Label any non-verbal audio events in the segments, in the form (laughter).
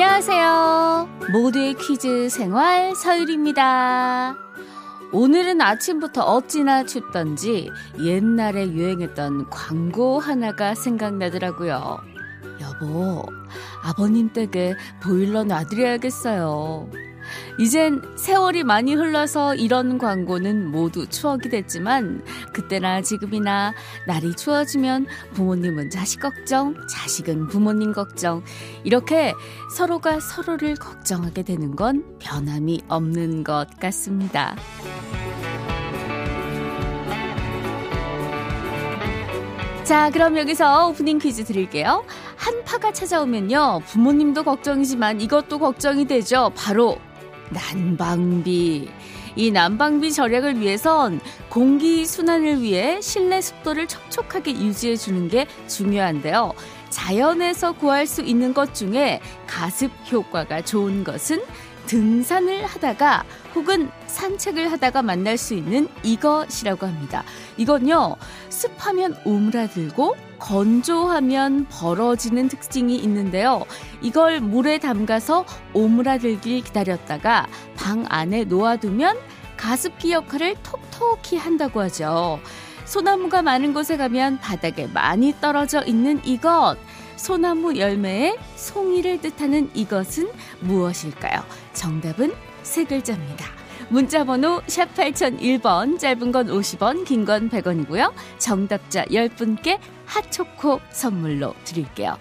안녕하세요. 모두의 퀴즈 생활 서율입니다. 오늘은 아침부터 어찌나 춥던지 옛날에 유행했던 광고 하나가 생각나더라고요. 여보, 아버님 댁에 보일러 놔드려야겠어요. 이젠 세월이 많이 흘러서 이런 광고는 모두 추억이 됐지만 그때나 지금이나 날이 추워지면 부모님은 자식 걱정, 자식은 부모님 걱정 이렇게 서로가 서로를 걱정하게 되는 건 변함이 없는 것 같습니다. 자, 그럼 여기서 오프닝 퀴즈 드릴게요. 한파가 찾아오면요. 부모님도 걱정이지만 이것도 걱정이 되죠. 바로 난방비. 이 난방비 절약을 위해선 공기 순환을 위해 실내 습도를 촉촉하게 유지해 주는 게 중요한데요. 자연에서 구할 수 있는 것 중에 가습 효과가 좋은 것은 등산을 하다가 혹은 산책을 하다가 만날 수 있는 이것이라고 합니다. 이건요, 습하면 오므라들고 건조하면 벌어지는 특징이 있는데요. 이걸 물에 담가서 오므라들길 기다렸다가 방 안에 놓아두면 가습기 역할을 톡톡히 한다고 하죠. 소나무가 많은 곳에 가면 바닥에 많이 떨어져 있는 이것. 소나무 열매에 송이를 뜻하는 이것은 무엇일까요? 정답은 세 글자입니다. 문자번호 샵 8001번, 짧은 건 50원, 긴 건 100원이고요. 정답자 10분께 핫초코 선물로 드릴게요.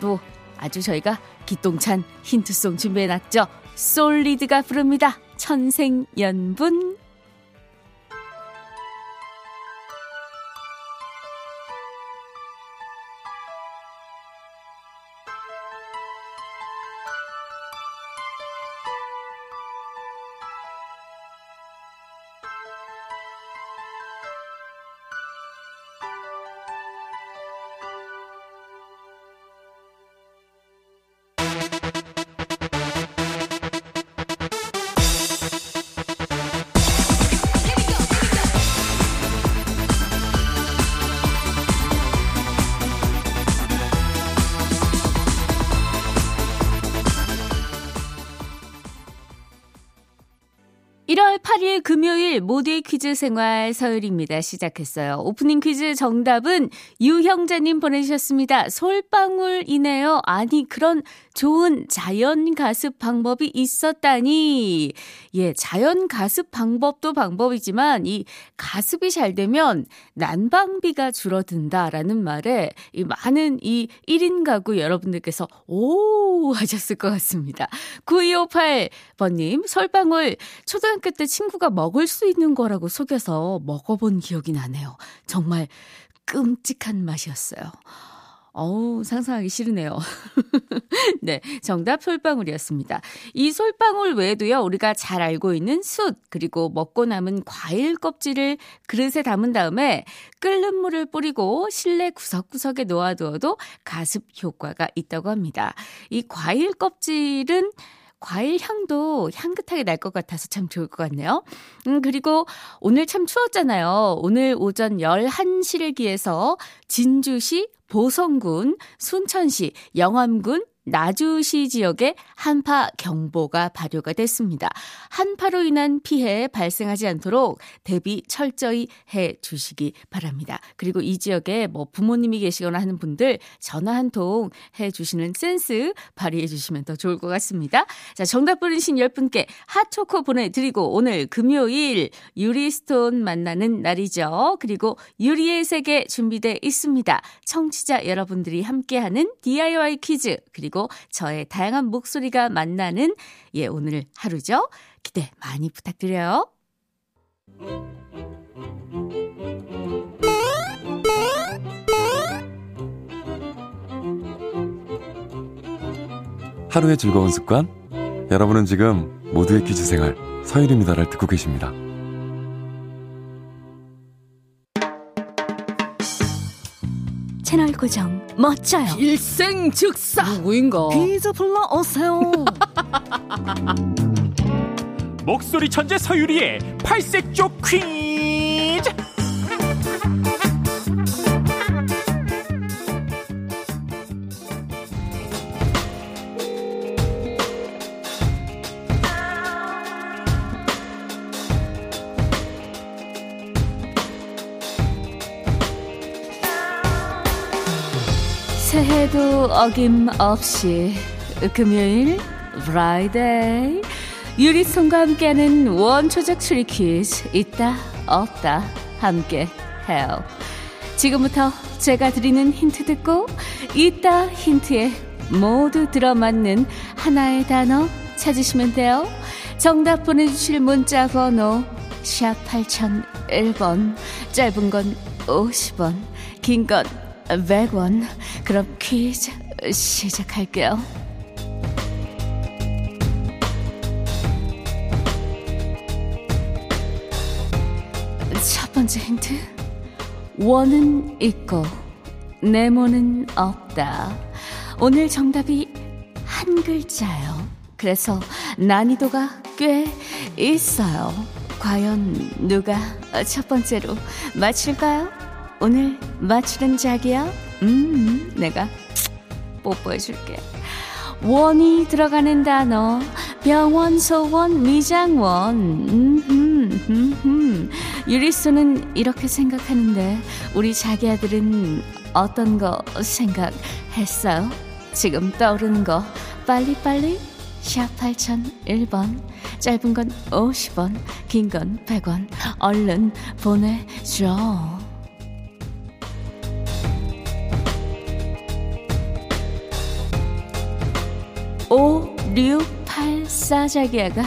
또 아주 저희가 기똥찬 힌트송 준비해놨죠. 솔리드가 부릅니다. 천생연분. 금요일 모두의 퀴즈 생활 서열입니다. 시작했어요. 오프닝 퀴즈 정답은 유형자님 보내주셨습니다. 솔방울이네요. 아니, 그런 좋은 자연 가습 방법이 있었다니. 예, 자연 가습 방법도 방법이지만 이 가습이 잘 되면 난방비가 줄어든다라는 말에 이 많은 이 1인 가구 여러분들께서 오 하셨을 것 같습니다. 9258번님, 솔방울 초등학교 때 친구가 먹을 수 있는 거라고 속여서 먹어본 기억이 나네요. 정말 끔찍한 맛이었어요. 어우, 상상하기 싫으네요. (laughs) 네, 정답 솔방울이었습니다. 이 솔방울 외에도요, 우리가 잘 알고 있는 숯, 그리고 먹고 남은 과일 껍질을 그릇에 담은 다음에 끓는 물을 뿌리고 실내 구석구석에 놓아두어도 가습 효과가 있다고 합니다. 이 과일 껍질은 과일 향도 향긋하게 날 것 같아서 참 좋을 것 같네요. 음, 그리고 오늘 참 추웠잖아요. 오늘 오전 11시를 기해서 진주시, 보성군, 순천시, 영암군, 나주시 지역에 한파 경보가 발효가 됐습니다. 한파로 인한 피해 발생하지 않도록 대비 철저히 해 주시기 바랍니다. 그리고 이 지역에 뭐 부모님이 계시거나 하는 분들 전화 한 통 해 주시는 센스 발휘해 주시면 더 좋을 것 같습니다. 자, 정답 보내신 10분께 핫초코 보내드리고 오늘 금요일 유리스톤 만나는 날이죠. 그리고 유리의 세계 준비돼 있습니다. 청취자 여러분들이 함께하는 DIY 퀴즈 그리고 그리고 저의 다양한 목소리가 만나는 예, 오늘 하루죠. 기대 많이 부탁드려요. 하루의 즐거운 습관? 여러분은 지금 모두의 퀴즈 생활 서일입니다를 듣고 계십니다. 채널 고정 멋져요. 일생 즉사 누구인가? 퀴즈 불러오세요. (laughs) 목소리 천재 서유리의 팔색조 퀴 어김없이 금요일 Friday 유리송과 함께하는 원초적 추리 퀴즈 있다 없다 함께 해요. 지금부터 제가 드리는 힌트 듣고 있다 힌트에 모두 들어맞는 하나의 단어 찾으시면 돼요. 정답 보내주실 문자 번호 샵 8001번 짧은 건 50원 긴 건 100원. 그럼 퀴즈 시작할게요. 첫 번째 힌트. 원은 있고, 네모는 없다. 오늘 정답이 한 글자예요. 그래서 난이도가 꽤 있어요. 과연 누가 첫 번째로 맞힐까요? 오늘 맞추는 자기야? 음, 내가 뽀뽀해줄게. 원이 들어가는 단어 병원, 소원, 미장원. 음, 음, 음. 유리수는 이렇게 생각하는데 우리 자기 아들은 어떤 거 생각했어요? 지금 떠오르는 거 빨리빨리 샵 8001번 짧은 건 50원 긴 건 100원 얼른 보내줘 5684자기야가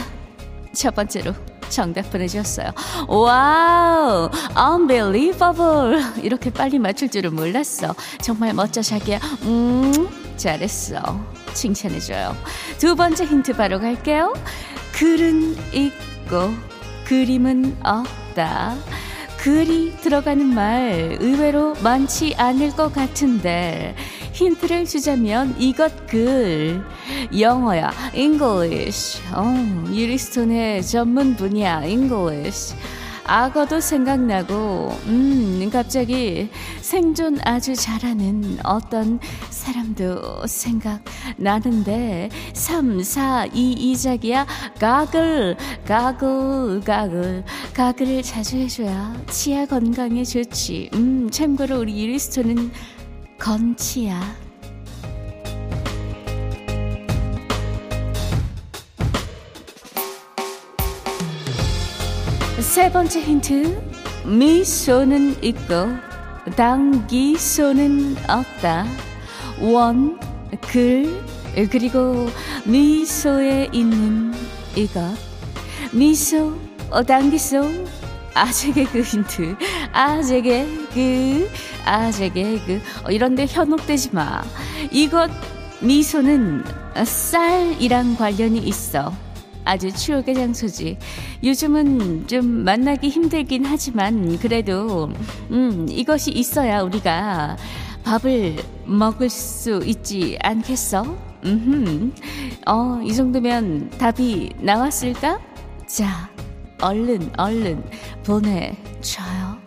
첫 번째로 정답 보내주셨어요. 와우, unbelievable. 이렇게 빨리 맞출 줄은 몰랐어. 정말 멋져, 자기야. 음, 잘했어. 칭찬해줘요. 두 번째 힌트 바로 갈게요. 글은 있고, 그림은 없다. 글이 들어가는 말 의외로 많지 않을 것 같은데, 힌트를 주자면 이것 글. 영어야 English. 어, 유리스톤의 전문 분야 English 악어도 생각나고 음 갑자기 생존 아주 잘하는 어떤 사람도 생각나는데 3, 4, 2, 2작이야 가글 가글 가글 가글을 자주 해줘야 치아 건강에 좋지 음 참고로 우리 유리스톤은 건치야. 세 번째 힌트. 미소는 있고, 당기소는 없다. 원, 글, 그리고 미소에 있는 이것. 미소, 당기소, 아재 개그 힌트. 아재 개그, 아재 개그. 어, 이런데 현혹되지 마. 이것 미소는 쌀이랑 관련이 있어. 아주 추억의 장소지. 요즘은 좀 만나기 힘들긴 하지만 그래도 음, 이것이 있어야 우리가 밥을 먹을 수 있지 않겠어? 음, 어, 이 정도면 답이 나왔을까? 자, 얼른 얼른 보내 줘요.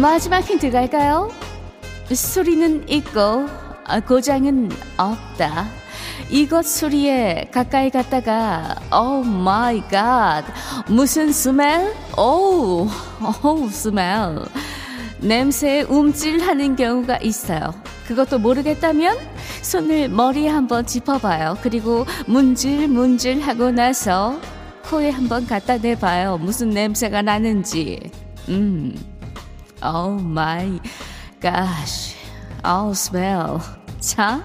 마지막 힌트 갈까요? 수리는 있고 고장은 없다. 이것 수리에 가까이 갔다가 oh my god 무슨 smell? 오우 오우 smell 냄새에 움찔하는 경우가 있어요. 그것도 모르겠다면 손을 머리에 한번 짚어봐요. 그리고 문질문질 하고 나서 코에 한번 갖다 대봐요. 무슨 냄새가 나는지. 음. Oh my gosh. Oh, smell. 자,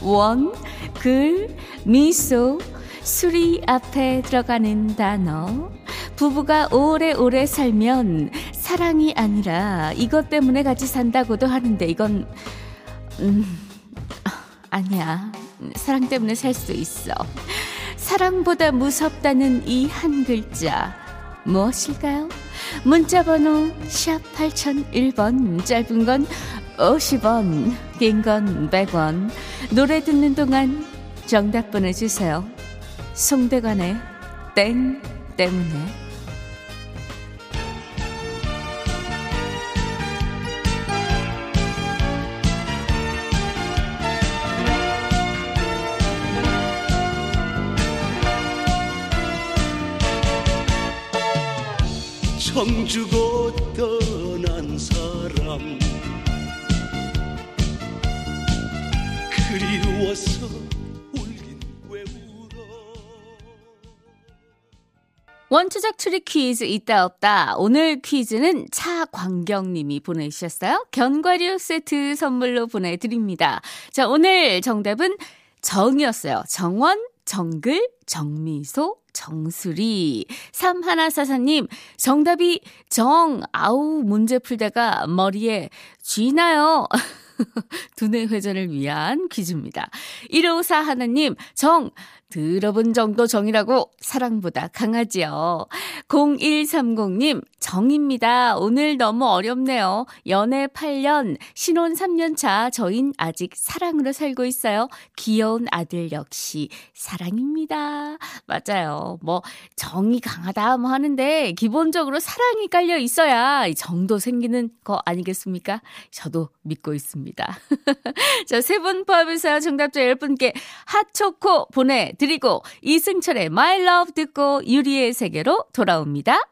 원, 글, 미소, 수리 앞에 들어가는 단어. 부부가 오래오래 살면 사랑이 아니라 이것 때문에 같이 산다고도 하는데 이건 음, 아니야. 사랑 때문에 살 수 있어. 사랑보다 무섭다는 이 한 글자. 무엇일까요? 문자번호 샵 8001번, 짧은 건 50원, 긴 건 100원. 노래 듣는 동안 정답 보내주세요. 송대관의 땡 때문에. 정주고 떠난 사람 그리워서 울긴 왜 울어 원투작 추리 퀴즈 있다 없다. 오늘 퀴즈는 차광경님이 보내주셨어요. 견과류 세트 선물로 보내드립니다. 자, 오늘 정답은 정이었어요. 정원, 정글, 정미소, 정수리. 3144님, 정답이 정, 아우, 문제 풀다가 머리에 쥐나요? (laughs) (laughs) 두뇌 회전을 위한 퀴즈입니다. 154 하나님, 정, 들어본 정도 정이라고 사랑보다 강하지요. 0130님, 정입니다. 오늘 너무 어렵네요. 연애 8년, 신혼 3년 차, 저흰 아직 사랑으로 살고 있어요. 귀여운 아들 역시 사랑입니다. 맞아요. 뭐, 정이 강하다 뭐 하는데, 기본적으로 사랑이 깔려 있어야 정도 생기는 거 아니겠습니까? 저도 믿고 있습니다. (laughs) 자, 세 분 포함해서 정답자 10분께 핫초코 보내 드리고, 이승철의 My Love 듣고 유리의 세계로 돌아옵니다.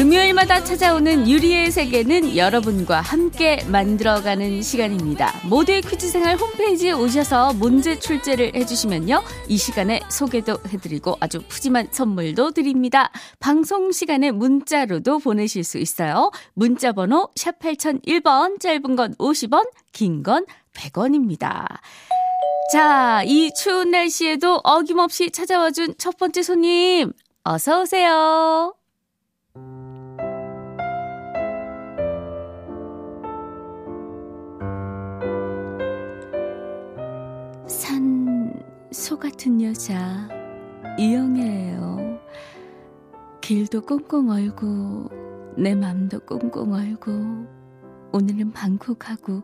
금요일마다 찾아오는 유리의 세계는 여러분과 함께 만들어가는 시간입니다. 모두의 퀴즈 생활 홈페이지에 오셔서 문제 출제를 해주시면요. 이 시간에 소개도 해드리고 아주 푸짐한 선물도 드립니다. 방송 시간에 문자로도 보내실 수 있어요. 문자 번호 샵 8001번, 짧은 건 50원, 긴 건 100원입니다. 자, 이 추운 날씨에도 어김없이 찾아와준 첫 번째 손님, 어서오세요. 소 같은 여자 이영애예요. 길도 꽁꽁 얼고 내 맘도 꽁꽁 얼고 오늘은 방콕하고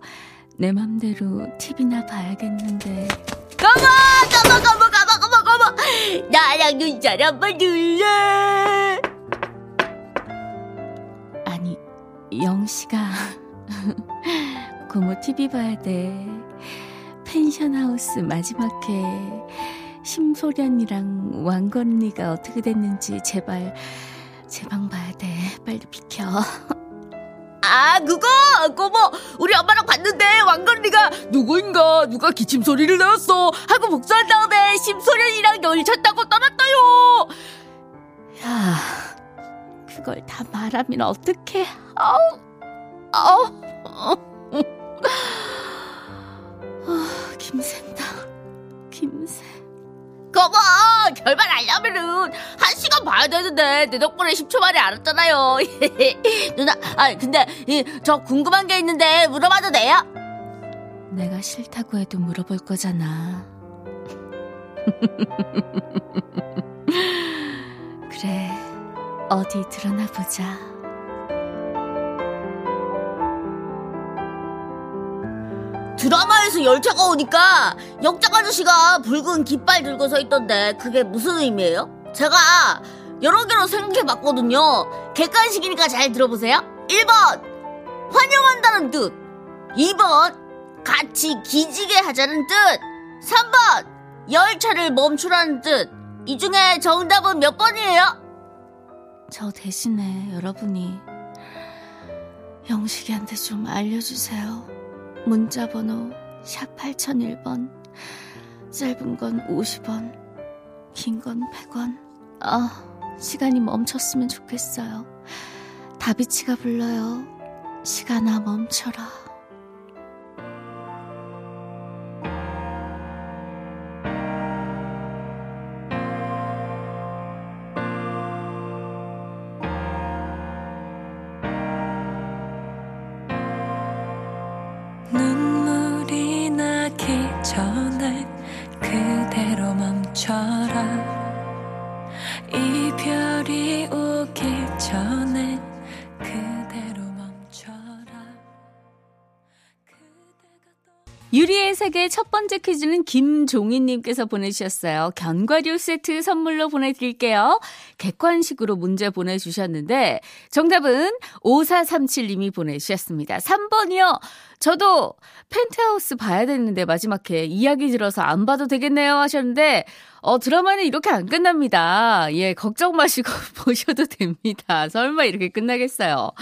내 맘대로 TV나 봐야겠는데. 가마 가마 가마 가마 가마 가마 나랑 눈살 한번 눌래! 아니 영씨가 (laughs) 고모 TV 봐야 돼 펜션하우스 마지막 회 심소련이랑 왕건리가 어떻게 됐는지 제발 제 방 봐야 돼. 빨리 비켜. (laughs) 아 그거! 고모! 우리 엄마랑 봤는데 왕건리가 누구인가? 누가 기침 소리를 내었어? 하고 복수한 다음에 심소련이랑 열쳤다고 떠났어요! 야 그걸 다 말하면 어떡해? 아우 아우. (laughs) 아, 김샌다 김새 고모 결말 알려면은 한 시간 봐야 되는데 내 덕분에 10초 만에 알았잖아요 (laughs) 누나 아 근데 이, 저 궁금한 게 있는데 물어봐도 돼요? 내가 싫다고 해도 물어볼 거잖아. (laughs) 그래, 어디 드러나 보자. 드라마에서 열차가 오니까 역장 아저씨가 붉은 깃발 들고 서 있던데 그게 무슨 의미예요? 제가 여러 개로 생각해 봤거든요. 객관식이니까 잘 들어보세요. 1번 환영한다는 뜻 2번 같이 기지개 하자는 뜻 3번 열차를 멈추라는 뜻 이 중에 정답은 몇 번이에요? 저 대신에 여러분이 영식이한테 좀 알려주세요. 문자 번호 샵 8001번. 짧은 건 50원, 긴 건 100원. 아, 시간이 멈췄으면 좋겠어요. 다비치가 불러요. 시간아 멈춰라. 첫 번째 퀴즈는 김종희님께서 보내주셨어요. 견과류 세트 선물로 보내드릴게요. 객관식으로 문제 보내주셨는데, 정답은 5437님이 보내주셨습니다. 3번이요. 저도 펜트하우스 봐야 되는데 마지막 회 이야기 들어서 안 봐도 되겠네요 하셨는데 어 드라마는 이렇게 안 끝납니다. 예, 걱정 마시고 (laughs) 보셔도 됩니다. 설마 이렇게 끝나겠어요.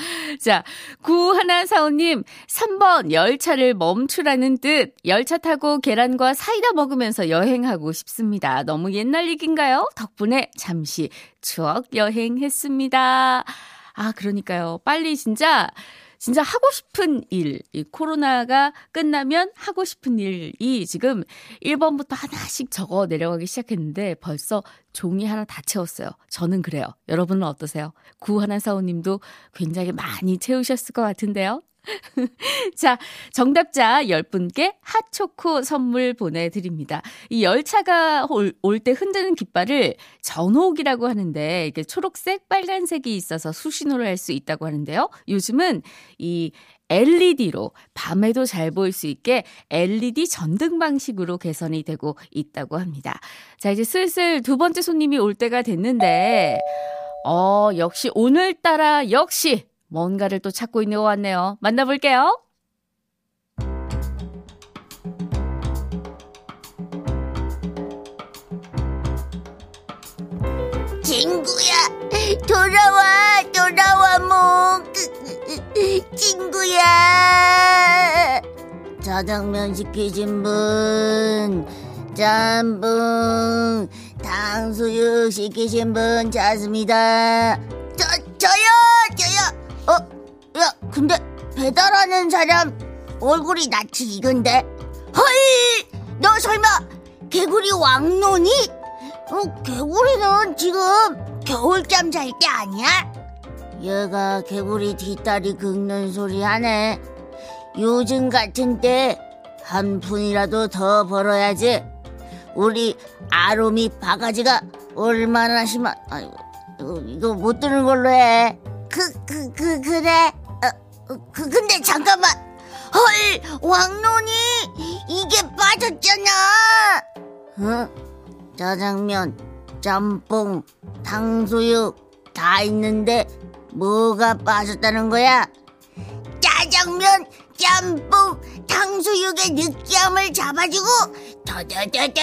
자, 구하나사오님 3번 열차를 멈추라는 뜻. 열차 타고 계 란과 사이다 먹으면서 여행하고 싶습니다. 너무 옛날 얘기인가요? 덕분에 잠시 추억 여행했습니다. 아, 그러니까요. 빨리 진짜 진짜 하고 싶은 일, 이 코로나가 끝나면 하고 싶은 일이 지금 1번부터 하나씩 적어 내려가기 시작했는데 벌써 종이 하나 다 채웠어요. 저는 그래요. 여러분은 어떠세요? 구하나사오님도 굉장히 많이 채우셨을 것 같은데요. (laughs) 자, 정답자 10분께 핫초코 선물 보내드립니다. 이 열차가 올때 흔드는 깃발을 전옥이라고 하는데, 이게 초록색, 빨간색이 있어서 수신호를 할 수 있다고 하는데요. 요즘은 이 LED로 밤에도 잘 보일 수 있게 LED 전등 방식으로 개선이 되고 있다고 합니다. 자, 이제 슬슬 두 번째 손님이 올 때가 됐는데, 어, 역시 오늘따라 역시 뭔가를 또 찾고 있는 것 같네요. 만나볼게요. 친구야, 돌아와, 돌아와, 뭐. 친구야. 짜장면 시키신 분, 짬뽕, 탕수육 시키신 분 찾습니다. 저, 저요. 어, 야, 근데 배달하는 사람 얼굴이 낯이 익은데? 헐! 너 설마 개구리 왕노니? 어, 개구리는 지금 겨울잠 잘 때 아니야? 얘가 개구리 뒷다리 긁는 소리 하네. 요즘 같은 때 한 푼이라도 더 벌어야지. 우리 아로미 바가지가 얼마나 심한, 아이고, 이거 못 드는 걸로 해. 그, 그, 그, 그래. 어, 어, 그, 근데 잠깐만. 헐, 왕론이 이게 빠졌잖아. 응? 짜장면, 짬뽕, 탕수육 다 있는데 뭐가 빠졌다는 거야? 짜장면, 짬뽕, 탕수육의 느끼함을 잡아주고 더더더더더더더더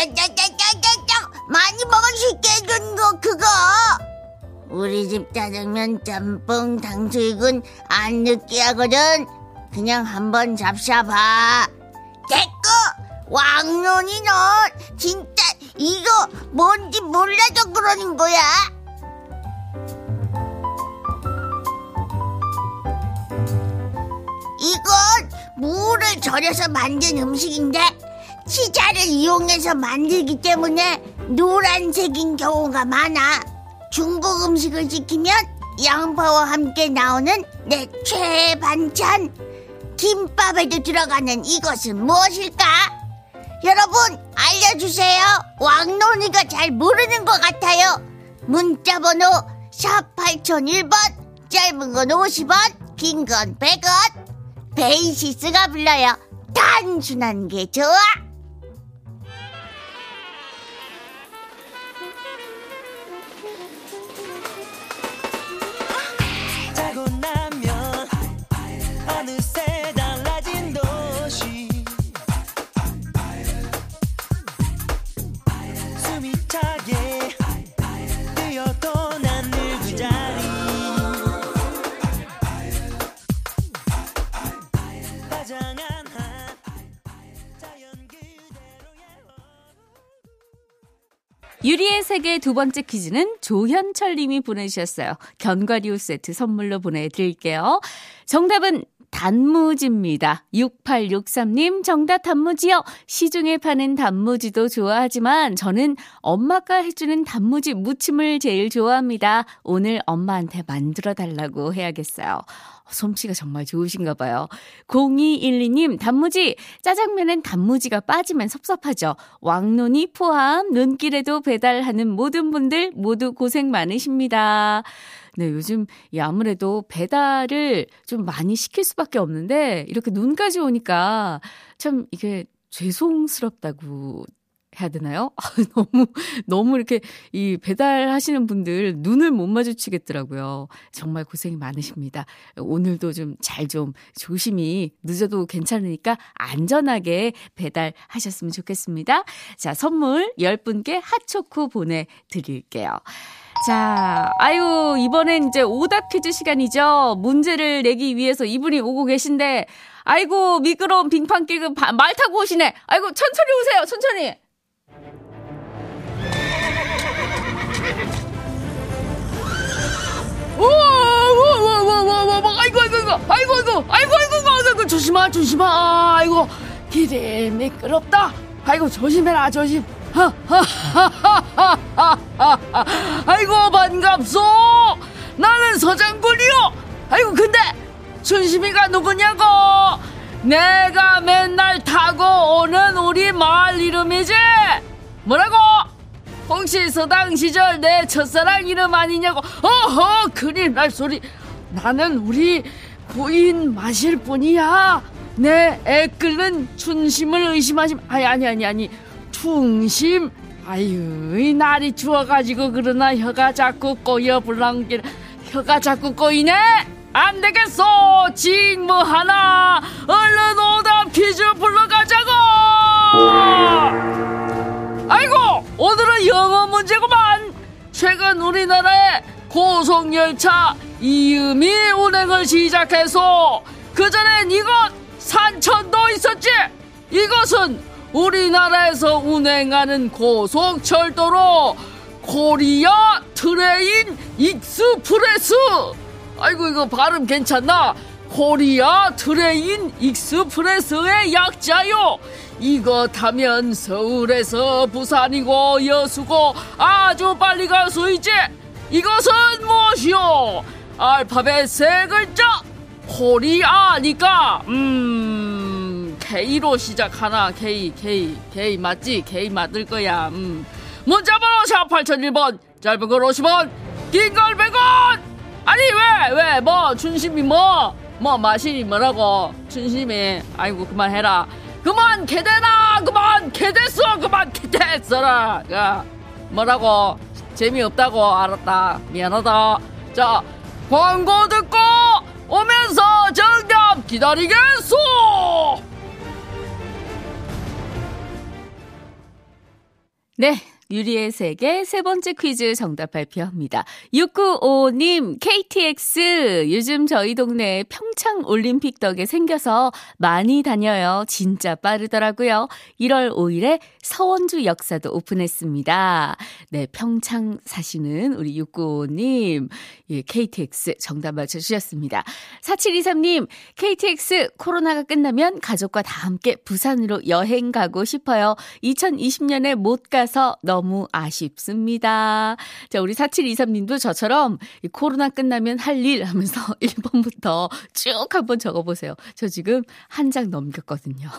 많이 먹을 수 있게 해준 거 그거. 우리 집 짜장면, 짬뽕, 탕수육은 안 느끼하거든. 그냥 한번 잡숴봐. 됐고 왕론이 너 진짜 이거 뭔지 몰라서 그러는 거야. 이건 무를 절여서 만든 음식인데 치자를 이용해서 만들기 때문에 노란색인 경우가 많아. 중국 음식을 시키면 양파와 함께 나오는 내 최애 반찬 김밥에도 들어가는 이것은 무엇일까? 여러분 알려주세요. 왕론이가 잘 모르는 것 같아요. 문자번호 샵 8001번 짧은 건 50원 긴 건 100원 베이시스가 불러요. 단순한 게 좋아. 유리의 세계 두 번째 퀴즈는 조현철 님이 보내주셨어요. 견과류 세트 선물로 보내드릴게요. 정답은 단무지입니다. 6863님, 정답 단무지요. 시중에 파는 단무지도 좋아하지만 저는 엄마가 해주는 단무지 무침을 제일 좋아합니다. 오늘 엄마한테 만들어 달라고 해야겠어요. 솜씨가 정말 좋으신가 봐요. 0212님, 단무지. 짜장면엔 단무지가 빠지면 섭섭하죠. 왕눈이 포함, 눈길에도 배달하는 모든 분들 모두 고생 많으십니다. 네, 요즘 이 아무래도 배달을 좀 많이 시킬 수밖에 없는데 이렇게 눈까지 오니까 참 이게 죄송스럽다고 해야 되나요? (laughs) 아, 너무, 너무 이렇게 이 배달하시는 분들 눈을 못 마주치겠더라고요. 정말 고생이 많으십니다. 오늘도 좀 잘좀 좀 조심히 늦어도 괜찮으니까 안전하게 배달하셨으면 좋겠습니다. 자, 선물 10분께 핫초코 보내 드릴게요. 자, 아유, 이번엔 이제 오답 퀴즈 시간이죠. 문제를 내기 위해서 이분이 오고 계신데, 아이고, 미끄러운 빙판길 그말 타고 오시네. 아이고, 천천히 오세요, 천천히. 우와우와우와우와 아이고 아이고 아이고 아이고 아이고 아이고 조심하 조심하 아이고 길이 미끄럽다 아이고 조심해라 조심 아이고 반갑소 나는 서장군이요 아이고 근데 춘심이가 누구냐고 내가 맨날 타고 오는 우리 마을 이름이지 뭐라고 혹시 서당 시절 내 첫사랑 이름 아니냐고. 어허 큰일 날 소리. 나는 우리 부인 마실 뿐이야. 내 애 끓는 춘심을 의심하지 아니 아니 아니 아니. 충심. 아유 이 날이 추워가지고 그러나 혀가 자꾸 꼬여 불랑길. 혀가 자꾸 꼬이네. 안 되겠어 징뭐 하나. 얼른 오답 퀴즈 불러가자고 아이고 오늘은 영어 문제구만. 최근 우리나라에 고속열차 이음이 운행을 시작해서 그전엔 이것 산천도 있었지. 이것은 우리나라에서 운행하는 고속철도로 Korea Train Express. 아이고 이거 발음 괜찮나 Korea Train Express의 약자요. 이거 타면 서울에서 부산이고 여수고 아주 빨리 갈 수 있지. 이것은 무엇이요 알파벳 세 글자. 코리아니까. 음 K로 시작하나? K K K 맞지? K 맞을 거야. 음. 문자번호 샵 8001번. 짧은 걸 50원 긴 걸 100원. 아니 왜 왜? 뭐 춘심이 뭐 뭐 마신이 뭐라고 춘심이 아이고 그만해라. 그만 개대나 그만 개됐어 그만 개됐어라. 야 뭐라고? 재미없다고 알았다. 미안하다. 자 광고 듣고 오면서 정답 기다리겠소! 네. 유리의 세계 세 번째 퀴즈 정답 발표합니다. 695님, KTX. 요즘 저희 동네 평창 올림픽 덕에 생겨서 많이 다녀요. 진짜 빠르더라고요. 1월 5일에 서원주 역사도 오픈했습니다. 네, 평창 사시는 우리 695님, 예, KTX 정답 맞춰주셨습니다. 4723님, KTX 코로나가 끝나면 가족과 다 함께 부산으로 여행 가고 싶어요. 2020년에 못 가서 너무 아쉽습니다. 자, 우리 4723님도 저처럼 코로나 끝나면 할 일 하면서 (laughs) 1번부터 쭉 한번 적어보세요. 저 지금 한 장 넘겼거든요.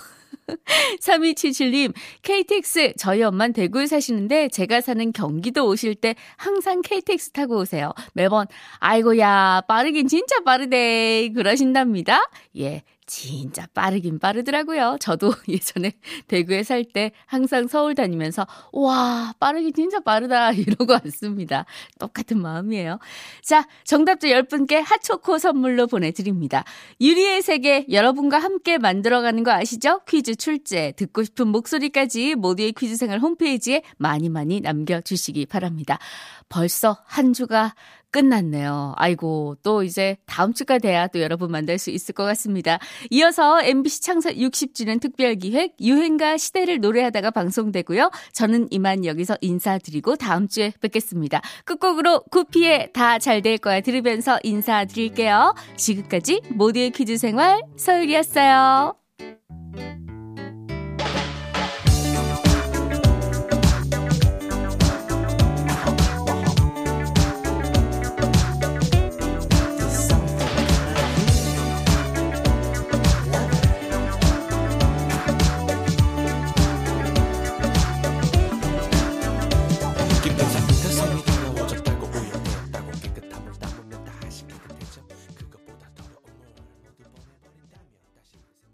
3277님, KTX, 저희 엄만 대구에 사시는데 제가 사는 경기도 오실 때 항상 KTX 타고 오세요. 매번, 아이고야, 빠르긴 진짜 빠르대. 그러신답니다. 예. 진짜 빠르긴 빠르더라고요. 저도 (laughs) 예전에 대구에 살 때 항상 서울 다니면서 와 빠르긴 진짜 빠르다 (laughs) 이러고 왔습니다. 똑같은 마음이에요. 자 정답자 10분께 핫초코 선물로 보내드립니다. 유리의 세계 여러분과 함께 만들어가는 거 아시죠? 퀴즈 출제 듣고 싶은 목소리까지 모두의 퀴즈 생활 홈페이지에 많이 많이 남겨주시기 바랍니다. 벌써 한 주가 끝났네요. 아이고, 또 이제 다음 주가 돼야 또 여러분 만날 수 있을 것 같습니다. 이어서 MBC 창사 60주년 특별 기획 유행가 시대를 노래하다가 방송되고요. 저는 이만 여기서 인사드리고 다음 주에 뵙겠습니다. 끝곡으로 구피의 다잘 될 거야 들으면서 인사드릴게요. 지금까지 모두의 퀴즈 생활 서율이었어요.